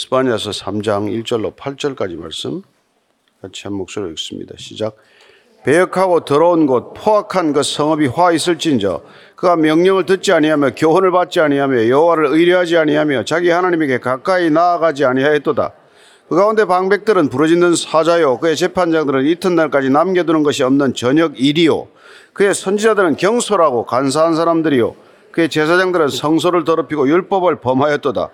스파니아서 3장 1절로 8절까지 말씀 같이 한 목소리로 읽습니다. 시작. 배역하고 더러운 곳 포악한 그 성읍이 화 있을진저 그가 명령을 듣지 아니하며 교훈을 받지 아니하며 여호와를 의뢰하지 아니하며 자기 하나님에게 가까이 나아가지 아니하였도다. 그 가운데 방백들은 부르짖는 사자요 그의 재판장들은 이튿날까지 남겨두는 것이 없는 저녁 일이요 그의 선지자들은 경솔하고 간사한 사람들이요 그의 제사장들은 성소를 더럽히고 율법을 범하였도다.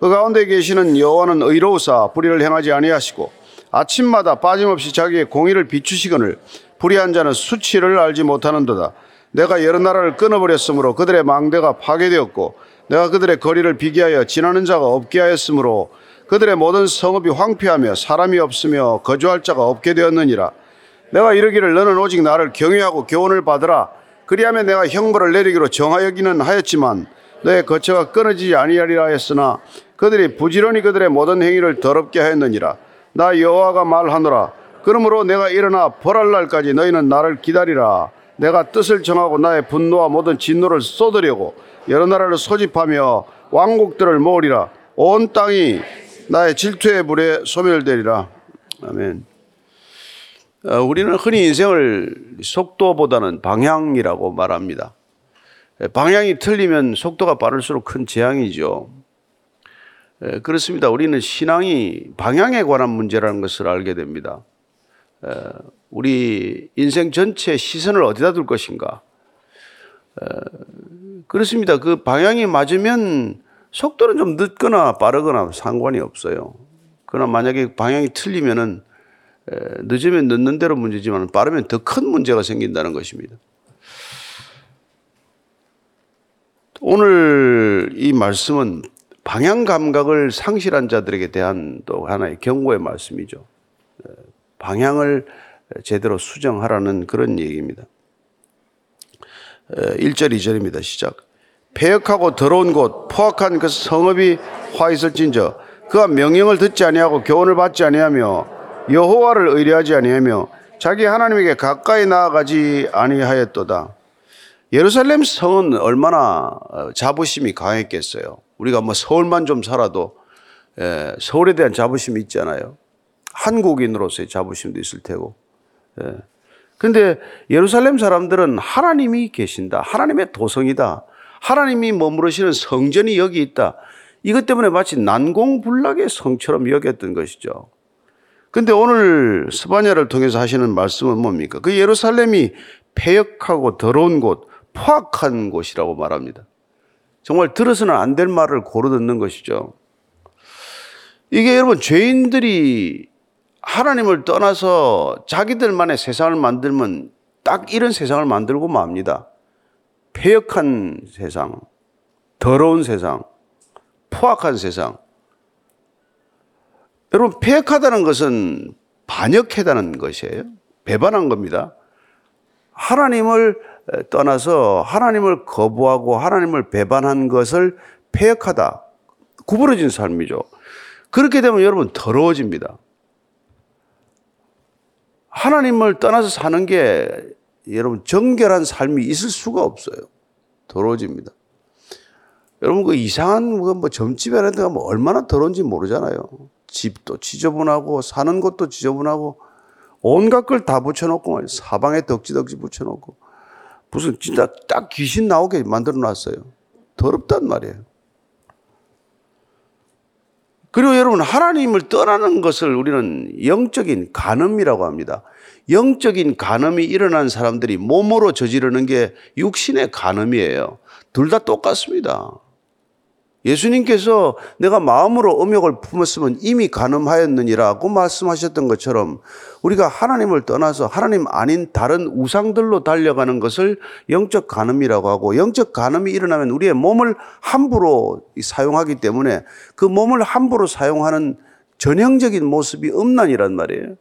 그 가운데 계시는 여호와는 의로우사 불의를 행하지 아니하시고 아침마다 빠짐없이 자기의 공의를 비추시거늘 불의한 자는 수치를 알지 못하는도다. 내가 여러 나라를 끊어버렸으므로 그들의 망대가 파괴되었고 내가 그들의 거리를 비기하여 지나는 자가 없게 하였으므로 그들의 모든 성읍이 황폐하며 사람이 없으며 거주할 자가 없게 되었느니라. 내가 이르기를 너는 오직 나를 경외하고 교훈을 받으라. 그리하면 내가 형벌을 내리기로 정하여기는 하였지만 너의 거처가 끊어지지 아니하리라 하였으나 그들이 부지런히 그들의 모든 행위를 더럽게 하였느니라. 나 여호와가 말하노라. 그러므로 내가 일어나 벌할 날까지 너희는 나를 기다리라. 내가 뜻을 정하고 나의 분노와 모든 진노를 쏟으려고 여러 나라를 소집하며 왕국들을 모으리라. 온 땅이 나의 질투의 불에 소멸되리라. 아멘. 어, 우리는 흔히 인생을 속도보다는 방향이라고 말합니다. 방향이 틀리면 속도가 빠를수록 큰 재앙이죠. 그렇습니다. 우리는 신앙이 방향에 관한 문제라는 것을 알게 됩니다. 우리 인생 전체 시선을 어디다 둘 것인가? 그렇습니다. 그 방향이 맞으면 속도는 좀 늦거나 빠르거나 상관이 없어요. 그러나 만약에 방향이 틀리면은 늦으면 늦는 대로 문제지만 빠르면 더 큰 문제가 생긴다는 것입니다. 오늘 이 말씀은 방향 감각을 상실한 자들에게 대한 또 하나의 경고의 말씀이죠. 방향을 제대로 수정하라는 그런 얘기입니다. 1절, 2절입니다. 시작. 폐역하고 더러운 곳, 포악한 그 성읍이 화 있을진저 그가 명령을 듣지 아니하고 교훈을 받지 아니하며 여호와를 의뢰하지 아니하며 자기 하나님에게 가까이 나아가지 아니하였도다. 예루살렘 성은 얼마나 어, 자부심이 강했겠어요. 우리가 뭐 서울만 좀 살아도 예, 서울에 대한 자부심이 있잖아요. 한국인으로서의 자부심도 있을 테고. 예. 근데 예루살렘 사람들은 하나님이 계신다. 하나님의 도성이다. 하나님이 머무르시는 성전이 여기 있다. 이것 때문에 마치 난공불락의 성처럼 여겼던 것이죠. 근데 오늘 스바냐를 통해서 하시는 말씀은 뭡니까? 그 예루살렘이 폐역하고 더러운 곳, 포악한 곳이라고 말합니다. 정말 들어서는 안 될 말을 고루 듣는 것이죠. 이게 여러분 죄인들이 하나님을 떠나서 자기들만의 세상을 만들면 딱 이런 세상을 만들고 맙니다. 폐역한 세상, 더러운 세상, 포악한 세상. 여러분, 폐역하다는 것은 반역하다는 것이에요. 배반한 겁니다. 하나님을 떠나서 하나님을 거부하고 하나님을 배반한 것을 폐역하다. 구부러진 삶이죠. 그렇게 되면 여러분 더러워집니다. 하나님을 떠나서 사는 게 여러분 정결한 삶이 있을 수가 없어요. 더러워집니다. 여러분 그 이상한 뭐 점집에 라는 데가 뭐 얼마나 더러운지 모르잖아요. 집도 지저분하고 사는 곳도 지저분하고 온갖 걸 다 붙여놓고 사방에 덕지덕지 붙여놓고 무슨 진짜 딱 귀신 나오게 만들어 놨어요. 더럽단 말이에요. 그리고 여러분, 하나님을 떠나는 것을 우리는 영적인 간음이라고 합니다. 영적인 간음이 일어난 사람들이 몸으로 저지르는 게 육신의 간음이에요. 둘 다 똑같습니다. 예수님께서 내가 마음으로 음욕을 품었으면 이미 가늠하였느니라고 말씀하셨던 것처럼 우리가 하나님을 떠나서 하나님 아닌 다른 우상들로 달려가는 것을 영적 간음이라고 하고 영적 간음이 일어나면 우리의 몸을 함부로 사용하기 때문에 그 몸을 함부로 사용하는 전형적인 모습이 음란이란 말이에요.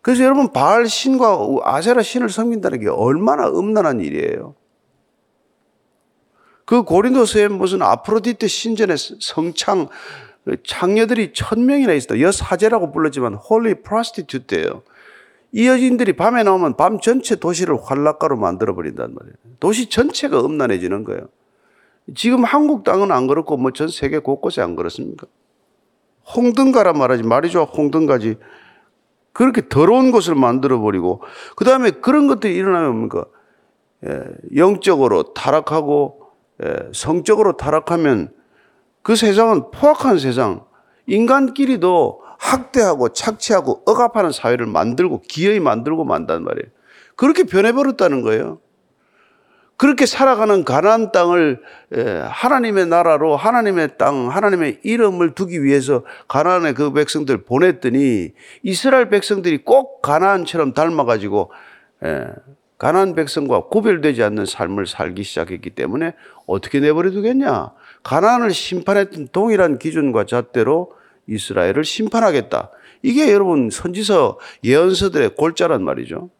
그래서 여러분 바알 신과 아세라 신을 섬긴다는 게 얼마나 음란한 일이에요. 그 고린도서에 무슨 아프로디테 신전의 성창 창녀들이 천 명이나 있었다. 여사제라고 불렀지만 holy prostitute예요. 이 여인들이 밤에 나오면 밤 전체 도시를 환락가로 만들어 버린단 말이에요. 도시 전체가 음란해지는 거예요. 지금 한국 땅은 안 그렇고 뭐 전 세계 곳곳에 안 그렇습니까? 홍등가란 말하지 말이죠. 홍등가지. 그렇게 더러운 것을 만들어 버리고 그 다음에 그런 것들이 일어나면 뭡니까? 예, 영적으로 타락하고 예, 성적으로 타락하면 그 세상은 포악한 세상, 인간끼리도 학대하고 착취하고 억압하는 사회를 만들고 기어이 만들고 만단 말이에요. 그렇게 변해버렸다는 거예요. 그렇게 살아가는 가나안 땅을 하나님의 나라로 하나님의 땅, 하나님의 이름을 두기 위해서 가나안의 그 백성들 보냈더니 이스라엘 백성들이 꼭 가나안처럼 닮아가지고 가나안 백성과 구별되지 않는 삶을 살기 시작했기 때문에 어떻게 내버려 두겠냐? 가나안을 심판했던 동일한 기준과 잣대로 이스라엘을 심판하겠다. 이게 여러분 선지서 예언서들의 골자란 말이죠.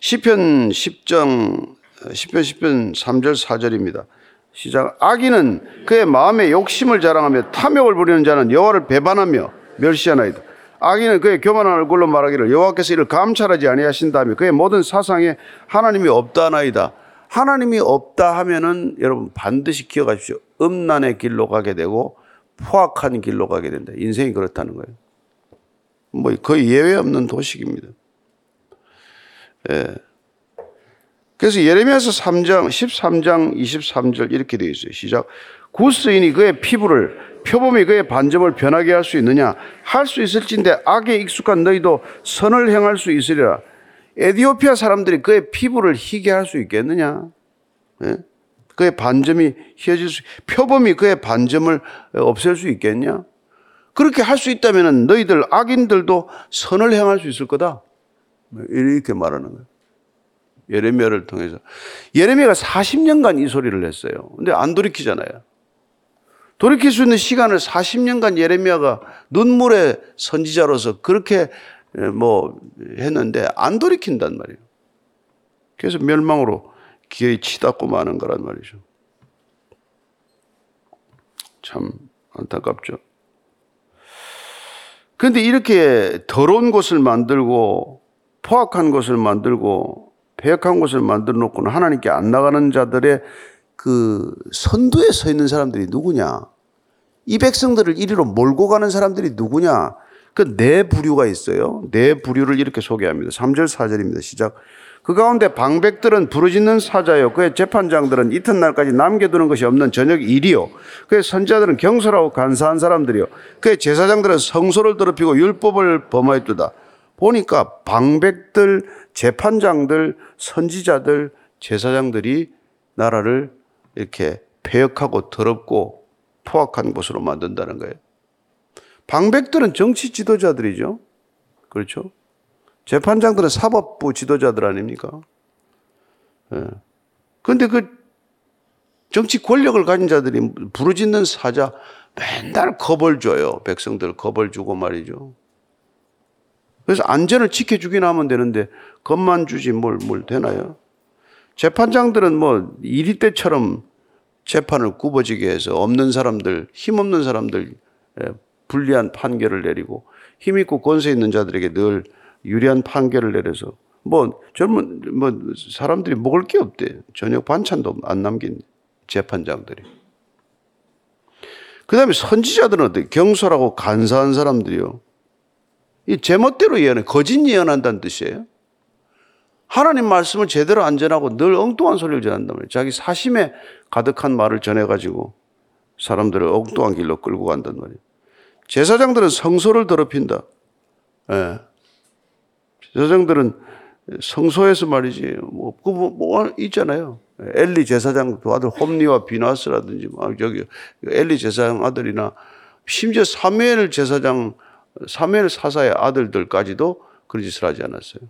시편 10장 10편 10편 3절 4절입니다. 시작 악인은 그의 마음의 욕심을 자랑하며 탐욕을 부리는 자는 여호와를 배반하며 멸시하나이다. 악인은 그의 교만한 얼굴로 말하기를 여호와께서 이를 감찰하지 아니하신다며 그의 모든 사상에 하나님이 없다나이다. 하나님이 없다 하면은 여러분 반드시 기억하십시오. 음란의 길로 가게 되고 포악한 길로 가게 된다. 인생이 그렇다는 거예요. 뭐 거의 예외 없는 도식입니다. 예. 그래서 예레미야서 3장 13장 23절 이렇게 되어 있어요. 시작. 구스인이 그의 피부를 표범이 그의 반점을 변하게 할 수 있느냐? 할 수 있을진데 악에 익숙한 너희도 선을 행할 수 있으리라. 에디오피아 사람들이 그의 피부를 희게 할 수 있겠느냐? 예? 그의 반점이 희어질 수, 표범이 그의 반점을 없앨 수 있겠냐? 그렇게 할 수 있다면 너희들 악인들도 선을 행할 수 있을 거다. 이렇게 말하는 거예요. 예레미야를 통해서. 예레미야가 40년간 이 소리를 했어요. 근데 안 돌이키잖아요. 돌이킬 수 있는 시간을 40년간 예레미야가 눈물의 선지자로서 그렇게 뭐 했는데 안 돌이킨단 말이에요. 그래서 멸망으로 기어이 치닫고 마는 거란 말이죠. 참 안타깝죠. 그런데 이렇게 더러운 곳을 만들고 포악한 것을 만들고 배역한 것을 만들어 놓고는 하나님께 안 나가는 자들의 그 선두에 서 있는 사람들이 누구냐? 이 백성들을 이리로 몰고 가는 사람들이 누구냐? 그 네 부류가 있어요. 네 부류를 이렇게 소개합니다. 3절, 4절입니다. 시작. 그 가운데 방백들은 부르짖는 사자요. 그의 재판장들은 이튿날까지 남겨두는 것이 없는 저녁 일이요. 그의 선자들은 경솔하고 간사한 사람들이요. 그의 제사장들은 성소를 더럽히고 율법을 범하였도다. 보니까 방백들, 재판장들, 선지자들, 제사장들이 나라를 이렇게 폐역하고 더럽고 포악한 곳으로 만든다는 거예요. 방백들은 정치 지도자들이죠. 그렇죠? 재판장들은 사법부 지도자들 아닙니까? 예. 근데 그 정치 권력을 가진 자들이 부르짖는 사자 맨날 겁을 줘요. 백성들 겁을 주고 말이죠. 그래서 안전을 지켜주긴 하면 되는데 겁만 주지 뭘, 뭘 되나요? 재판장들은 뭐 이리 때처럼 재판을 굽어지게 해서 없는 사람들, 힘없는 사람들 예, 불리한 판결을 내리고 힘있고 권세 있는 자들에게 늘 유리한 판결을 내려서 뭐 젊은 뭐 사람들이 먹을 게 없대. 저녁 반찬도 안 남긴 재판장들이. 그 다음에 선지자들은 어때? 경솔하고 간사한 사람들이요. 이 제멋대로 예언해. 거짓 예언한다는 뜻이에요. 하나님 말씀을 제대로 안 전하고 늘 엉뚱한 소리를 전한단 말이에요. 자기 사심에 가득한 말을 전해가지고 사람들을 엉뚱한 길로 끌고 간단 말이에요. 제사장들은 성소를 더럽힌다. 예. 제사장들은 성소에서 말이지, 뭐, 그, 뭐, 뭐, 있잖아요. 엘리 제사장 그 아들 홈리와 비나스라든지, 뭐, 저기, 엘리 제사장 아들이나, 심지어 사무엘 제사장 사무엘 사사의 아들들까지도 그런 짓을 하지 않았어요.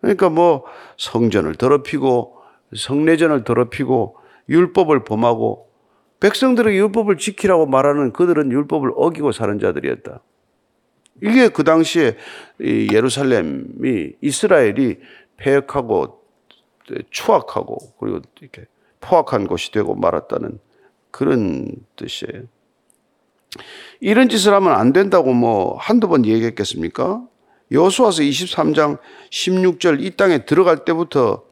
그러니까 뭐 성전을 더럽히고 성내전을 더럽히고 율법을 범하고 백성들에게 율법을 지키라고 말하는 그들은 율법을 어기고 사는 자들이었다. 이게 그 당시에 예루살렘이 이스라엘이 폐역하고 추악하고 그리고 이렇게 포악한 곳이 되고 말았다는 그런 뜻이에요. 이런 짓을 하면 안 된다고 뭐 한두 번 얘기했겠습니까? 여수와서 23장 16절 이 땅에 들어갈 때부터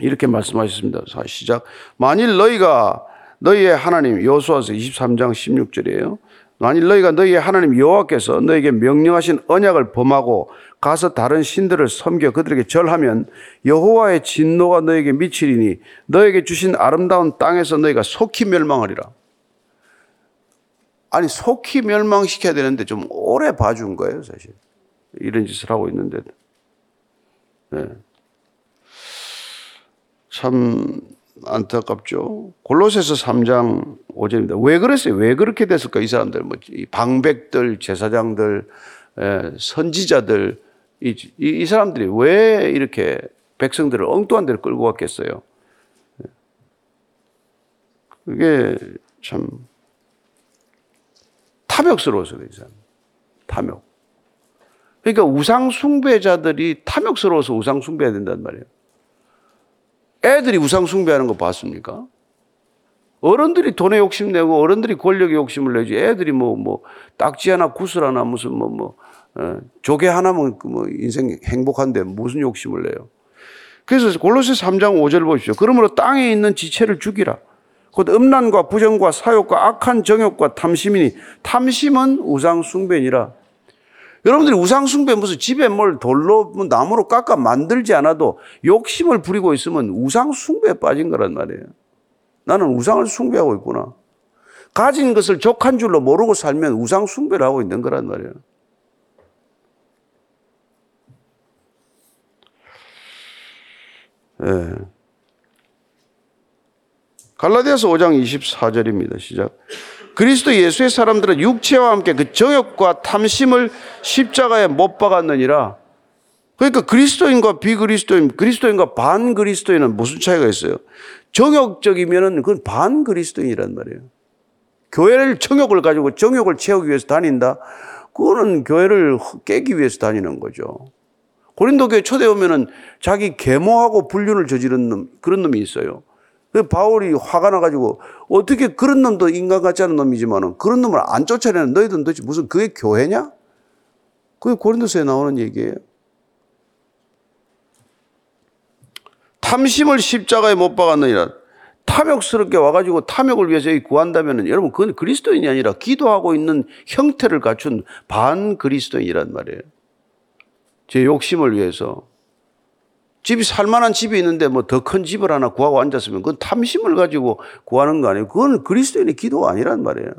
이렇게 말씀하셨습니다. 시작. 만일 너희가 너희의 하나님 여호수아서 23장 16절이에요. 만일 너희가 너희의 하나님 여호와께서 너에게 명령하신 언약을 범하고 가서 다른 신들을 섬겨 그들에게 절하면 여호와의 진노가 너에게 미치리니 너에게 주신 아름다운 땅에서 너희가 속히 멸망하리라. 아니 속히 멸망시켜야 되는데 좀 오래 봐준 거예요 사실. 이런 짓을 하고 있는데. 네. 참 안타깝죠. 골로새서 3장 5절입니다. 왜 그랬어요? 왜 그렇게 됐을까? 이 사람들, 뭐, 이 방백들, 제사장들, 에, 선지자들, 이 사람들이 왜 이렇게 백성들을 엉뚱한 데로 끌고 갔겠어요? 그게 참 탐욕스러워서 그래요, 탐욕. 그러니까 우상 숭배자들이 탐욕스러워서 우상 숭배해야 된단 말이에요. 애들이 우상 숭배하는 거 봤습니까? 어른들이 돈에 욕심 내고 어른들이 권력에 욕심을 내지 애들이 뭐, 뭐, 딱지 하나 구슬 하나 무슨 뭐, 뭐, 어, 조개 하나면 뭐 인생 행복한데 무슨 욕심을 내요. 그래서 골로새 3장 5절 보십시오. 그러므로 땅에 있는 지체를 죽이라. 곧 음란과 부정과 사욕과 악한 정욕과 탐심이니 탐심은 우상 숭배니라. 여러분들이 우상숭배 무슨 집에 뭘 돌로 뭐 나무로 깎아 만들지 않아도 욕심을 부리고 있으면 우상숭배에 빠진 거란 말이에요. 나는 우상을 숭배하고 있구나. 가진 것을 족한 줄로 모르고 살면 우상숭배를 하고 있는 거란 말이에요. 예. 갈라디아서 5장 24절입니다. 시작. 그리스도 예수의 사람들은 육체와 함께 그 정욕과 탐심을 십자가에 못 박았느니라. 그러니까 그리스도인과 비그리스도인, 그리스도인과 반그리스도인은 무슨 차이가 있어요? 정욕적이면은 그건 반그리스도인이란 말이에요. 교회를 정욕을 가지고 정욕을 채우기 위해서 다닌다? 그거는 교회를 깨기 위해서 다니는 거죠. 고린도 교회 초대 오면은 자기 계모하고 불륜을 저지른 놈, 그런 놈이 있어요. 그 바울이 화가 나가지고 어떻게 그런 놈도 인간 같지 않은 놈이지만은 그런 놈을 안 쫓아내는 너희들은 도대체 무슨 그게 교회냐? 그게 고린도서에 나오는 얘기예요. 탐심을 십자가에 못 박았느니라. 탐욕스럽게 와가지고 탐욕을 위해서 구한다면 여러분 그건 그리스도인이 아니라 기도하고 있는 형태를 갖춘 반 그리스도인이란 말이에요. 제 욕심을 위해서 집이 살만한 집이 있는데 뭐 더 큰 집을 하나 구하고 앉았으면 그건 탐심을 가지고 구하는 거 아니에요. 그건 그리스도인의 기도가 아니란 말이에요.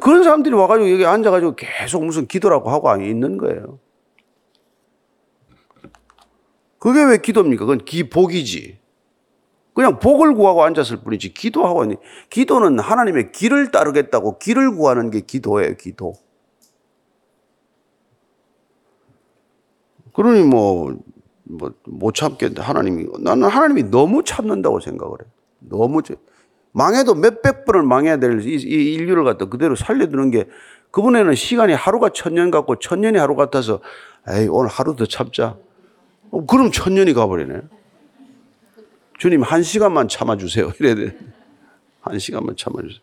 그런 사람들이 와가지고 여기 앉아가지고 계속 무슨 기도라고 하고 있는 거예요. 그게 왜 기도입니까? 그건 기복이지. 그냥 복을 구하고 앉았을 뿐이지 기도하고 있는 기도는 하나님의 길을 따르겠다고 길을 구하는 게 기도예요, 기도. 그러니 뭐 뭐 못 참겠는데 하나님이 나는 하나님이 너무 참는다고 생각을 해. 너무 망해도 몇백 번을 망해야 될 이 인류를 갖다 그대로 살려두는 게 그분에는 시간이 하루가 천년 같고 천년이 하루 같아서 에이 오늘 하루 더 참자. 어, 그럼 천년이 가버리네. 주님 한 시간만 참아주세요. 이래야 돼. 한 시간만 참아주세요.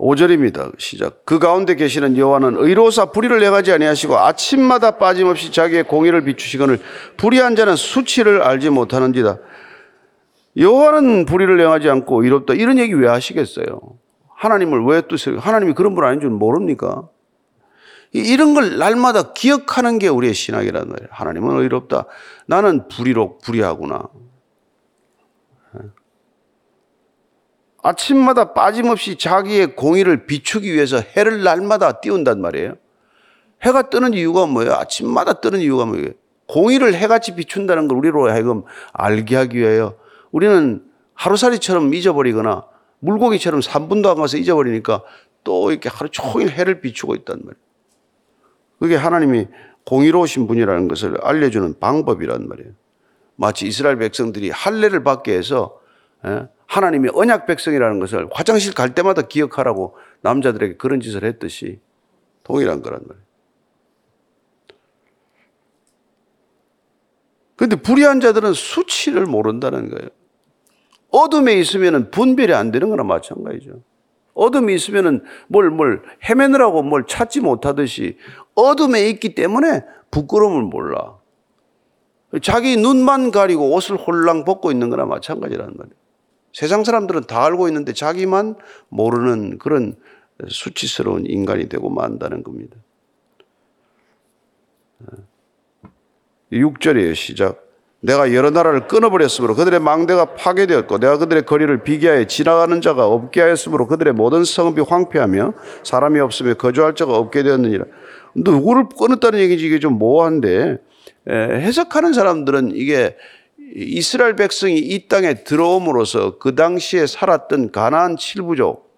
5절입니다. 시작. 그 가운데 계시는 여호와는 의로사 불의를 내가지 아니하시고 아침마다 빠짐없이 자기의 공의를 비추시거늘 불의한 자는 수치를 알지 못하는지다. 여호와는 불의를 내하지 않고 의롭다. 이런 얘기 왜 하시겠어요? 하나님을 왜 뜨세요? 하나님이 그런 분 아닌 줄 모릅니까? 이런 걸 날마다 기억하는 게 우리의 신앙이란 말이에요. 하나님은 의롭다. 나는 불의로 불의하구나. 아침마다 빠짐없이 자기의 공의를 비추기 위해서 해를 날마다 띄운단 말이에요. 해가 뜨는 이유가 뭐예요? 아침마다 뜨는 이유가 뭐예요? 공의를 해같이 비춘다는 걸 우리로 하여금 알게 하기 위하여 우리는 하루살이처럼 잊어버리거나 물고기처럼 3분도 안 가서 잊어버리니까 또 이렇게 하루 종일 해를 비추고 있단 말이에요. 그게 하나님이 공의로우신 분이라는 것을 알려주는 방법이란 말이에요. 마치 이스라엘 백성들이 할례를 받게 해서 예? 하나님이 언약 백성이라는 것을 화장실 갈 때마다 기억하라고 남자들에게 그런 짓을 했듯이 동일한 거란 말이에요. 근데 불의한 자들은 수치를 모른다는 거예요. 어둠에 있으면 분별이 안 되는 거나 마찬가지죠. 어둠이 있으면 뭘, 뭘 헤매느라고 뭘 찾지 못하듯이 어둠에 있기 때문에 부끄러움을 몰라. 자기 눈만 가리고 옷을 홀랑 벗고 있는 거나 마찬가지라는 말이에요. 세상 사람들은 다 알고 있는데 자기만 모르는 그런 수치스러운 인간이 되고 만다는 겁니다. 6절이에요, 시작. 내가 여러 나라를 끊어버렸으므로 그들의 망대가 파괴되었고 내가 그들의 거리를 비기하여 지나가는 자가 없게 하였으므로 그들의 모든 성읍이 황폐하며 사람이 없으며 거주할 자가 없게 되었느니라. 누구를 끊었다는 얘기지 이게 좀 모호한데 해석하는 사람들은 이게 이스라엘 백성이 이 땅에 들어옴으로써 그 당시에 살았던 가나안 칠부족,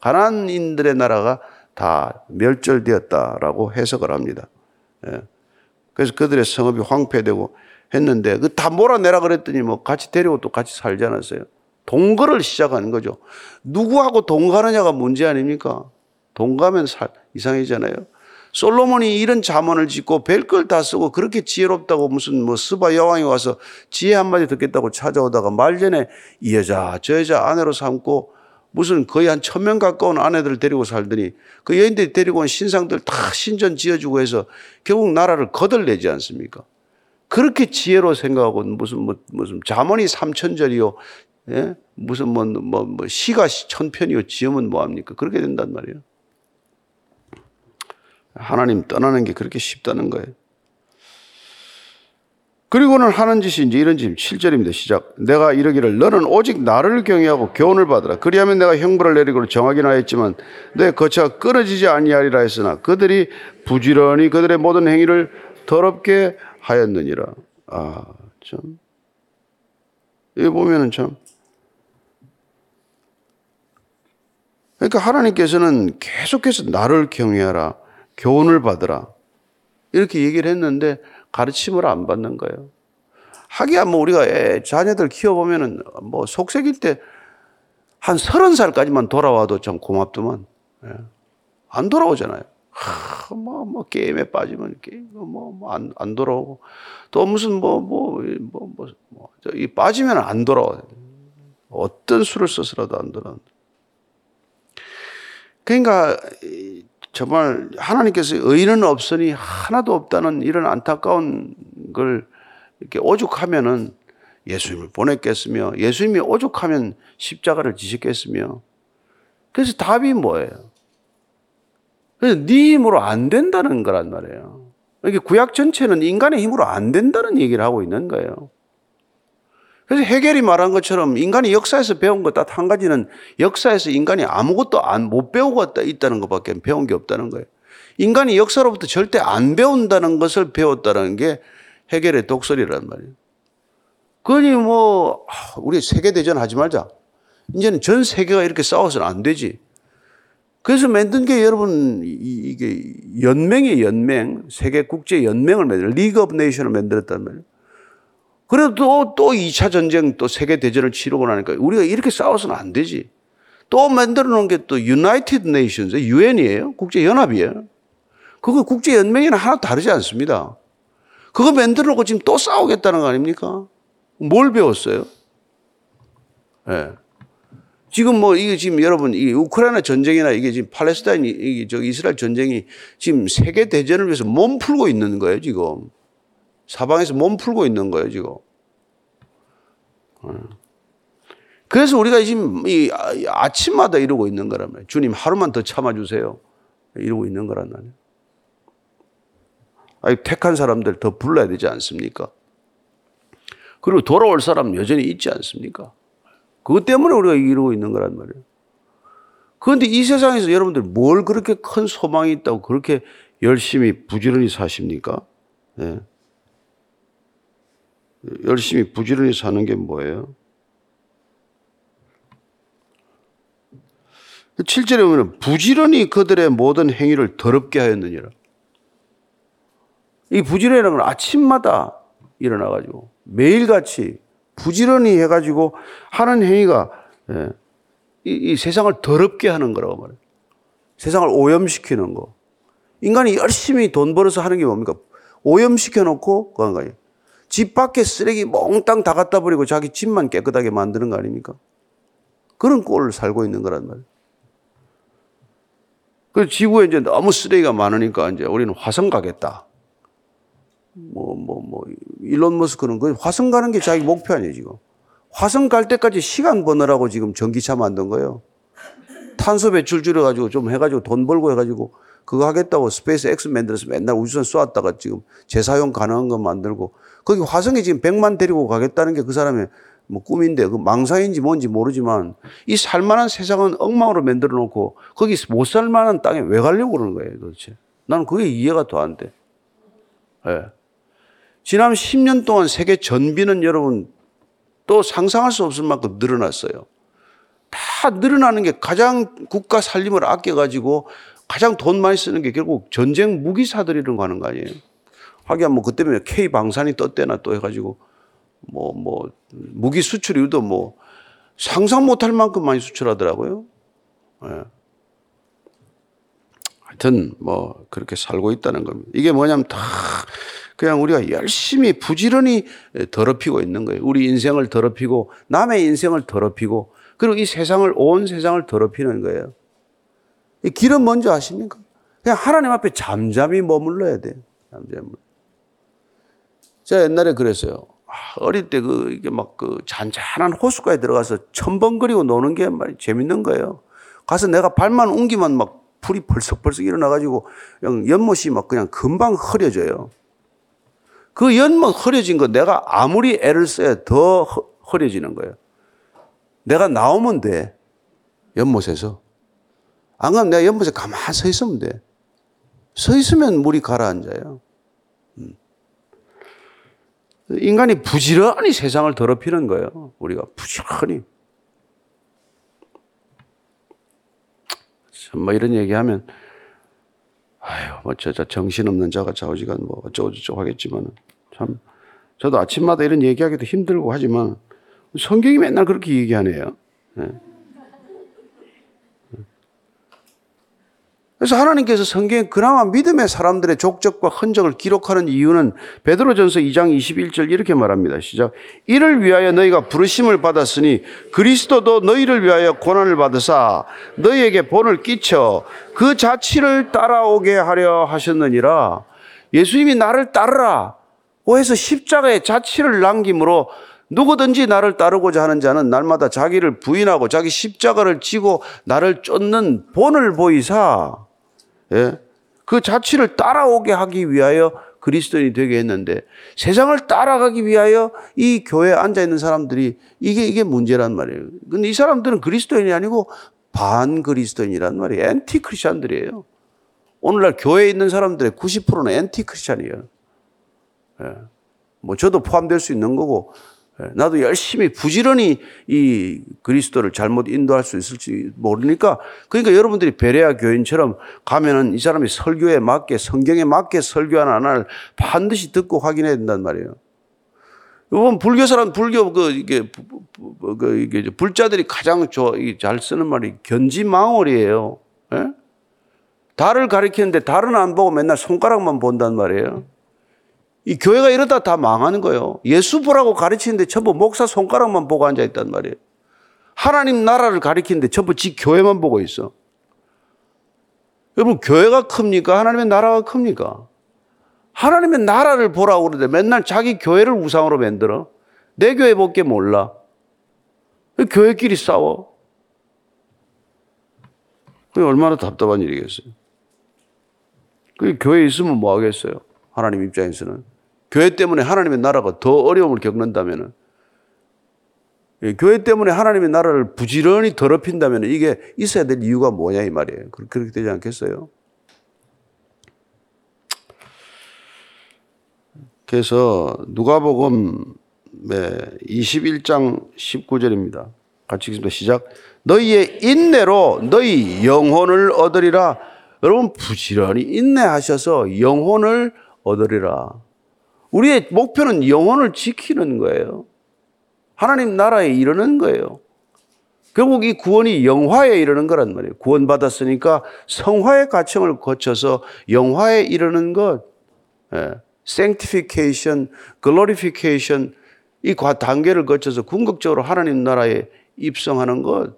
가나안인들의 나라가 다 멸절되었다라고 해석을 합니다. 그래서 그들의 성읍이 황폐되고 했는데 그 다 몰아내라 그랬더니 뭐 같이 데리고 또 같이 살지 않았어요. 동거를 시작하는 거죠. 누구하고 동거하느냐가 문제 아닙니까? 동거하면 살, 이상해잖아요. 솔로몬이 이런 자문을 짓고 별 걸 다 쓰고 그렇게 지혜롭다고 무슨 뭐 스바 여왕이 와서 지혜 한마디 듣겠다고 찾아오다가 말전에 이 여자 저 여자 아내로 삼고 무슨 거의 한 천 명 가까운 아내들을 데리고 살더니 그 여인들이 데리고 온 신상들 다 신전 지어주고 해서 결국 나라를 거덜내지 않습니까? 그렇게 지혜로 생각하고 무슨 뭐 무슨 자문이 삼천절이요. 예? 무슨 뭐, 뭐, 뭐 시가 천편이요. 지으면 뭐 합니까? 그렇게 된단 말이에요. 하나님 떠나는 게 그렇게 쉽다는 거예요. 그리고는 하는 짓이 이제 이런 짓 7절입니다. 시작. 내가 이러기를 너는 오직 나를 경외하고 교훈을 받으라. 그리하면 내가 형벌을 내리고 정하기나 했지만 내 거처가 끊어지지 아니하리라 했으나 그들이 부지런히 그들의 모든 행위를 더럽게 하였느니라. 아, 참. 여기 보면은 참. 그러니까 하나님께서는 계속해서 나를 경외하라. 교훈을 받으라. 이렇게 얘기를 했는데 가르침을 안 받는 거예요. 하기야 뭐 우리가 애, 자녀들 키워보면은 뭐 속색일 때 한 서른 살까지만 돌아와도 참 고맙더만. 예. 안 돌아오잖아요. 하, 뭐, 뭐, 게임에 빠지면 게임, 뭐, 뭐, 안, 안 돌아오고. 또 무슨 뭐, 뭐, 뭐, 뭐, 뭐, 이 빠지면 안 돌아와. 어떤 수를 써서라도 안 돌아온다. 그러니까, 정말 하나님께서 의인은 없으니 하나도 없다는 이런 안타까운 걸 이렇게 오죽하면은 예수님을 보냈겠으며 예수님이 오죽하면 십자가를 지셨겠으며 그래서 답이 뭐예요? 그래서 네 힘으로 안 된다는 거란 말이에요. 이게 구약 전체는 인간의 힘으로 안 된다는 얘기를 하고 있는 거예요. 그래서 해결이 말한 것처럼 인간이 역사에서 배운 것 딱 한 가지는 역사에서 인간이 아무것도 안, 못 배우고 있다는 것밖에 배운 게 없다는 거예요. 인간이 역사로부터 절대 안 배운다는 것을 배웠다는 게 해결의 독설이란 말이에요. 그러니 뭐, 우리 세계대전 하지 말자. 이제는 전 세계가 이렇게 싸워서는 안 되지. 그래서 만든 게 여러분 이게 연맹의 연맹, 세계 국제 연맹을 만들 League of Nation을 만들었단 말이에요. 그래도 또 2차 전쟁 또 세계 대전을 치르고 나니까 우리가 이렇게 싸워서는 안 되지. 또 만들어 놓은 게 또 United Nations, 유엔이에요. 국제 연합이에요. 그거 국제 연맹이랑 하나 다르지 않습니다. 그거 만들어 놓고 지금 또 싸우겠다는 거 아닙니까? 뭘 배웠어요? 예. 네. 지금 뭐 이게 지금 여러분 이 우크라이나 전쟁이나 이게 지금 팔레스타인 이게 저 이스라엘 전쟁이 지금 세계 대전을 위해서 몸 풀고 있는 거예요 지금 사방에서 몸 풀고 있는 거예요 지금. 어. 그래서 우리가 지금 이 아침마다 이러고 있는 말이에요. 주님 하루만 더 참아주세요. 이러고 있는 거란 말이에요. 아니, 택한 사람들 더 불러야 되지 않습니까? 그리고 돌아올 사람 여전히 있지 않습니까? 그것 때문에 우리가 이러고 있는 거란 말이에요. 그런데 이 세상에서 여러분들 뭘 그렇게 큰 소망이 있다고 그렇게 열심히 부지런히 사십니까? 네. 열심히 부지런히 사는 게 뭐예요? 7절에 보면 부지런히 그들의 모든 행위를 더럽게 하였느니라. 이 부지런이라는 건 아침마다 일어나가지고 매일같이 부지런히 해가지고 하는 행위가 예, 이, 이, 세상을 더럽게 하는 거라고 말해요. 세상을 오염시키는 거. 인간이 열심히 돈 벌어서 하는 게 뭡니까? 오염시켜 놓고 그런 거예요. 집 밖에 쓰레기 몽땅 다 갖다 버리고 자기 집만 깨끗하게 만드는 거 아닙니까? 그런 꼴을 살고 있는 거란 말이에요. 그 지구에 이제 너무 쓰레기가 많으니까 이제 우리는 화성 가겠다. 뭐, 뭐, 뭐, 일론 머스크는 그 화성 가는 게 자기 목표 아니에요, 지금. 화성 갈 때까지 시간 버느라고 지금 전기차 만든 거예요. 탄소 배출 줄여가지고 좀 해가지고 돈 벌고 해가지고 그거 하겠다고 SpaceX 만들어서 맨날 우주선 쏘았다가 지금 재사용 가능한 거 만들고 거기 화성에 지금 100만 데리고 가겠다는 게 그 사람의 뭐 꿈인데 그 망상인지 뭔지 모르지만 이 살만한 세상은 엉망으로 만들어 놓고 거기 못 살만한 땅에 왜 가려고 그러는 거예요 도대체. 나는 그게 이해가 더 안 돼. 예. 지난 10년 동안 세계 전비는 여러분 또 상상할 수 없을 만큼 늘어났어요. 다 늘어나는 게 가장 국가 살림을 아껴가지고 가장 돈 많이 쓰는 게 결국 전쟁 무기 사들 이런 거 하는 거 아니에요. 하긴 뭐 그 때 문 K 방산이 떴대나 또 해가지고 뭐, 뭐, 무기 수출이도 뭐 상상 못할 만큼 많이 수출하더라고요. 예. 하여튼 뭐 그렇게 살고 있다는 겁니다. 이게 뭐냐면 다 그냥 우리가 열심히 부지런히 더럽히고 있는 거예요. 우리 인생을 더럽히고 남의 인생을 더럽히고 그리고 이 세상을 온 세상을 더럽히는 거예요. 이 길은 뭔지 아십니까? 그냥 하나님 앞에 잠잠히 머물러야 돼. 잠잠히. 제가 옛날에 그랬어요. 아, 어릴 때 그 이게 막 그 잔잔한 호숫가에 들어가서 첨벙거리고 노는 게말 재밌는 거예요. 가서 내가 발만 옮기면 막 풀이 벌썩벌썩 일어나가지고 그냥 연못이 막 그냥 금방 흐려져요. 그 연못 흐려진 거 내가 아무리 애를 써야 더 흐려지는 거예요. 내가 나오면 돼. 연못에서. 안 그러면 내가 연못에 가만히 서 있으면 돼. 서 있으면 물이 가라앉아요. 음. 인간이 부지런히 세상을 더럽히는 거예요. 우리가 부지런히. 뭐 이런 얘기하면 아유 뭐저 저 정신없는 자가 좌우지간 뭐 어쩌고 저쩌고 하겠지만 참 저도 아침마다 이런 얘기하기도 힘들고 하지만 성경이 맨날 그렇게 얘기하네요. 네. 그래서 하나님께서 성경에 그나마 믿음의 사람들의 족적과 흔적을 기록하는 이유는 베드로전서 2장 21절 이렇게 말합니다. 시작. 이를 위하여 너희가 부르심을 받았으니 그리스도도 너희를 위하여 고난을 받으사 너희에게 본을 끼쳐 그 자취를 따라오게 하려 하셨느니라. 예수님이 나를 따르라. 오해서 십자가의 자취를 남김으로 누구든지 나를 따르고자 하는 자는 날마다 자기를 부인하고 자기 십자가를 지고 나를 쫓는 본을 보이사 예? 그 자취를 따라오게 하기 위하여 그리스도인이 되게 했는데 세상을 따라가기 위하여 이 교회에 앉아 있는 사람들이 이게 이게 문제란 말이에요. 근데 이 사람들은 그리스도인이 아니고 반 그리스도인이란 말이에요. 엔티 크리스천들이에요. 오늘날 교회에 있는 사람들의 90%는 엔티 크리스천이에요. 예. 뭐 저도 포함될 수 있는 거고 예, 나도 열심히 부지런히 이 그리스도를 잘못 인도할 수 있을지 모르니까 그러니까 여러분들이 베레아 교인처럼 가면은 이 사람이 설교에 맞게 성경에 맞게 설교하는 안을 반드시 듣고 확인해야 된단 말이에요. 이번 불교 사람 불교 그 이게 그 이게 불자들이 가장 잘 쓰는 말이 견지망월이에요. 예? 달을 가리키는데 달은 안 보고 맨날 손가락만 본단 말이에요. 이 교회가 이러다 다 망하는 거예요. 예수 보라고 가르치는데 전부 목사 손가락만 보고 앉아 있단 말이에요. 하나님 나라를 가리키는데 전부 지 교회만 보고 있어. 여러분, 교회가 큽니까? 하나님의 나라가 큽니까? 하나님의 나라를 보라고 그러는데 맨날 자기 교회를 우상으로 만들어. 내 교회 볼 게 몰라. 교회끼리 싸워. 그게 얼마나 답답한 일이겠어요. 그 교회에 있으면 뭐 하겠어요? 하나님 입장에서는. 교회 때문에 하나님의 나라가 더 어려움을 겪는다면 예, 교회 때문에 하나님의 나라를 부지런히 더럽힌다면 이게 있어야 될 이유가 뭐냐 이 말이에요. 그렇게 되지 않겠어요? 그래서 누가복음 21장 19절입니다. 같이 읽습니다. 시작. 너희의 인내로 너희 영혼을 얻으리라. 여러분 부지런히 인내하셔서 영혼을 얻으리라. 우리의 목표는 영혼을 지키는 거예요. 하나님 나라에 이르는 거예요. 결국 이 구원이 영화에 이르는 거란 말이에요. 구원받았으니까 성화의 과정을 거쳐서 영화에 이르는 것. 예. sanctification, glorification 이 단계를 거쳐서 궁극적으로 하나님 나라에 입성하는 것.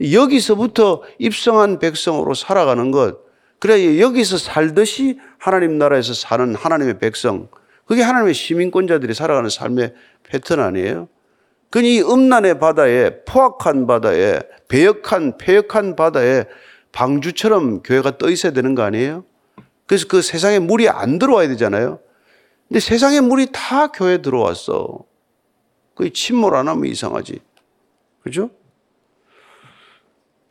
여기서부터 입성한 백성으로 살아가는 것. 그래 여기서 살듯이 하나님 나라에서 사는 하나님의 백성, 그게 하나님의 시민권자들이 살아가는 삶의 패턴 아니에요? 그니 음란의 바다에 포악한 바다에 배역한 폐역한 바다에 방주처럼 교회가 떠 있어야 되는 거 아니에요? 그래서 그 세상에 물이 안 들어와야 되잖아요. 근데 세상에 물이 다 교회에 들어왔어. 그 침몰 안 하면 이상하지. 그죠?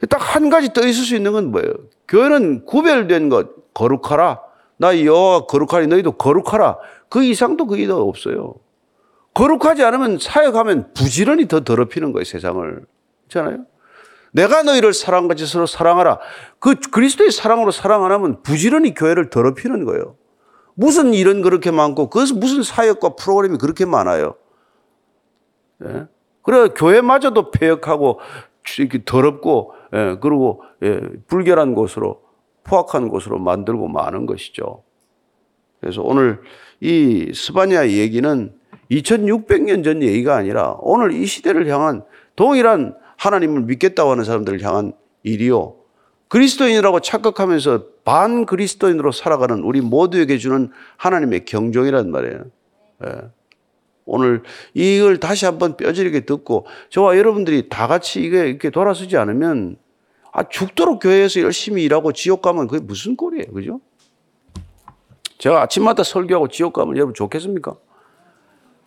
딱 한 가지 떠 있을 수 있는 건 뭐예요? 교회는 구별된 것, 거룩하라. 나 여호와 거룩하니 너희도 거룩하라. 그 이상도 그게 더 없어요. 거룩하지 않으면 사역하면 부지런히 더 더럽히는 거예요, 세상을. 있잖아요? 내가 너희를 사랑같이 서로 사랑하라. 그 그리스도의 사랑으로 사랑 안 하면 부지런히 교회를 더럽히는 거예요. 무슨 일은 그렇게 많고, 그것은 무슨 사역과 프로그램이 그렇게 많아요. 예? 그래, 교회마저도 폐역하고, 이렇게 더럽고, 예, 그리고, 예, 불결한 곳으로, 포악한 곳으로 만들고 마는 것이죠. 그래서 오늘 이 스바냐 얘기는 2600년 전 얘기가 아니라 오늘 이 시대를 향한 동일한 하나님을 믿겠다고 하는 사람들을 향한 일이요. 그리스도인이라고 착각하면서 반 그리스도인으로 살아가는 우리 모두에게 주는 하나님의 경종이란 말이에요. 예. 오늘 이걸 다시 한번 뼈저리게 듣고 저와 여러분들이 다 같이 이렇게 돌아서지 않으면 아, 죽도록 교회에서 열심히 일하고 지옥 가면 그게 무슨 꼴이에요. 그죠? 제가 아침마다 설교하고 지옥 가면 여러분 좋겠습니까?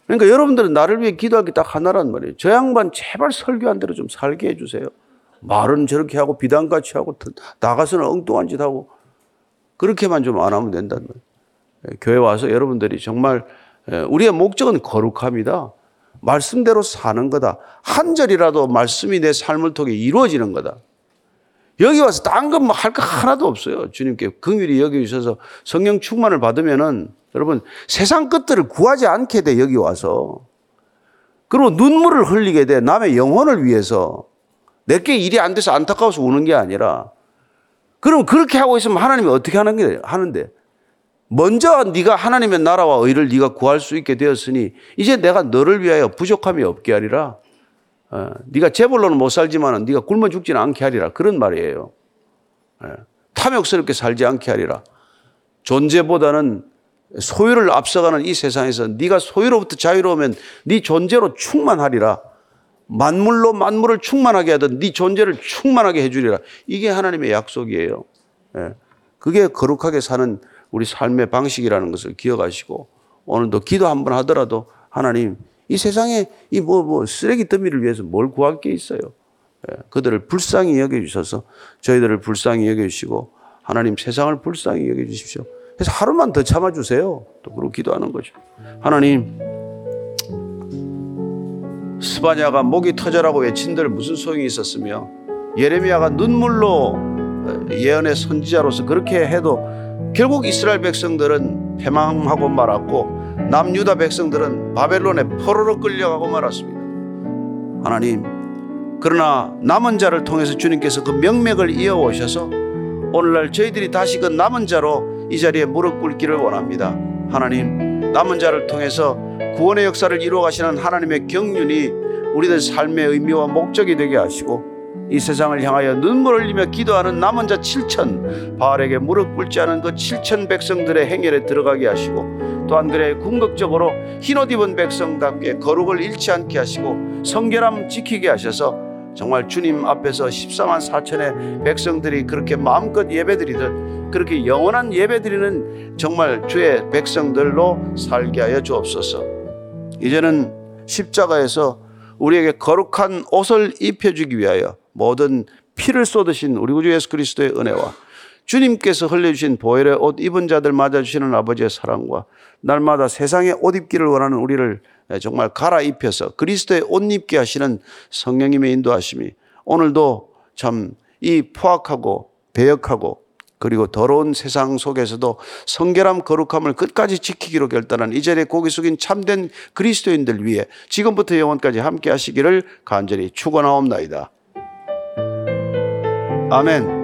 그러니까 여러분들은 나를 위해 기도할 게딱 하나란 말이에요. 저 양반 제발 설교한 대로 좀 살게 해주세요. 말은 저렇게 하고 비단같이 하고 나가서는 엉뚱한 짓 하고 그렇게만 좀 안 하면 된다는 거예요. 예, 교회 와서 여러분들이 정말 예, 우리의 목적은 거룩합니다. 말씀대로 사는 거다. 한 절이라도 말씀이 내 삶을 통해 이루어지는 거다. 여기 와서 딴건뭐할 거 하나도 없어요. 주님께 긍휼히 여겨주셔서 성령 충만을 받으면은 여러분 세상 것들을 구하지 않게 돼 여기 와서 그리고 눈물을 흘리게 돼 남의 영혼을 위해서 내게 일이 안 돼서 안타까워서 우는 게 아니라 그럼 그렇게 하고 있으면 하나님이 어떻게 하는 게 하는데 먼저 네가 하나님의 나라와 의를 네가 구할 수 있게 되었으니 이제 내가 너를 위하여 부족함이 없게 하리라. 어, 네가 재벌로는 못 살지만은 네가 굶어 죽지는 않게 하리라 그런 말이에요. 예, 탐욕스럽게 살지 않게 하리라. 존재보다는 소유를 앞서가는 이 세상에서 네가 소유로부터 자유로우면 네 존재로 충만하리라. 만물로 만물을 충만하게 하던 네 존재를 충만하게 해주리라. 이게 하나님의 약속이에요. 예, 그게 거룩하게 사는 우리 삶의 방식이라는 것을 기억하시고 오늘도 기도 한번 하더라도 하나님 이 세상에 이 뭐, 뭐 쓰레기 더미를 위해서 뭘 구할 게 있어요. 예, 그들을 불쌍히 여겨주셔서 저희들을 불쌍히 여겨주시고 하나님 세상을 불쌍히 여겨주십시오. 그래서 하루만 더 참아주세요. 또 그러고 기도하는 거죠. 하나님, 스바냐가 목이 터져라고 외친들 무슨 소용이 있었으며 예레미야가 눈물로 예언의 선지자로서 그렇게 해도 결국 이스라엘 백성들은 패망하고 말았고 남유다 백성들은 바벨론에 포로로 끌려가고 말았습니다. 하나님, 그러나 남은 자를 통해서 주님께서 그 명맥을 이어오셔서 오늘날 저희들이 다시 그 남은 자로 이 자리에 무릎 꿇기를 원합니다. 하나님, 남은 자를 통해서 구원의 역사를 이루어 가시는 하나님의 경륜이 우리들 삶의 의미와 목적이 되게 하시고 이 세상을 향하여 눈물 흘리며 기도하는 남은 자 7천 바알에게 무릎 꿇지 않은 그 7천 백성들의 행렬에 들어가게 하시고 또한 그래 궁극적으로 흰옷 입은 백성답게 거룩을 잃지 않게 하시고 성결함 지키게 하셔서 정말 주님 앞에서 14만 4천의 백성들이 그렇게 마음껏 예배드리듯 그렇게 영원한 예배드리는 정말 주의 백성들로 살게 하여 주옵소서. 이제는 십자가에서 우리에게 거룩한 옷을 입혀주기 위하여 모든 피를 쏟으신 우리 구주 예수 그리스도의 은혜와 주님께서 흘려주신 보혈의 옷 입은 자들 맞아주시는 아버지의 사랑과 날마다 세상에 옷 입기를 원하는 우리를 정말 갈아입혀서 그리스도의 옷 입게 하시는 성령님의 인도하심이 오늘도 참 이 포악하고 배역하고 그리고 더러운 세상 속에서도 성결함 거룩함을 끝까지 지키기로 결단한 이 자리에 고개 숙인 참된 그리스도인들 위해 지금부터 영원까지 함께 하시기를 간절히 축원하옵나이다. 아멘.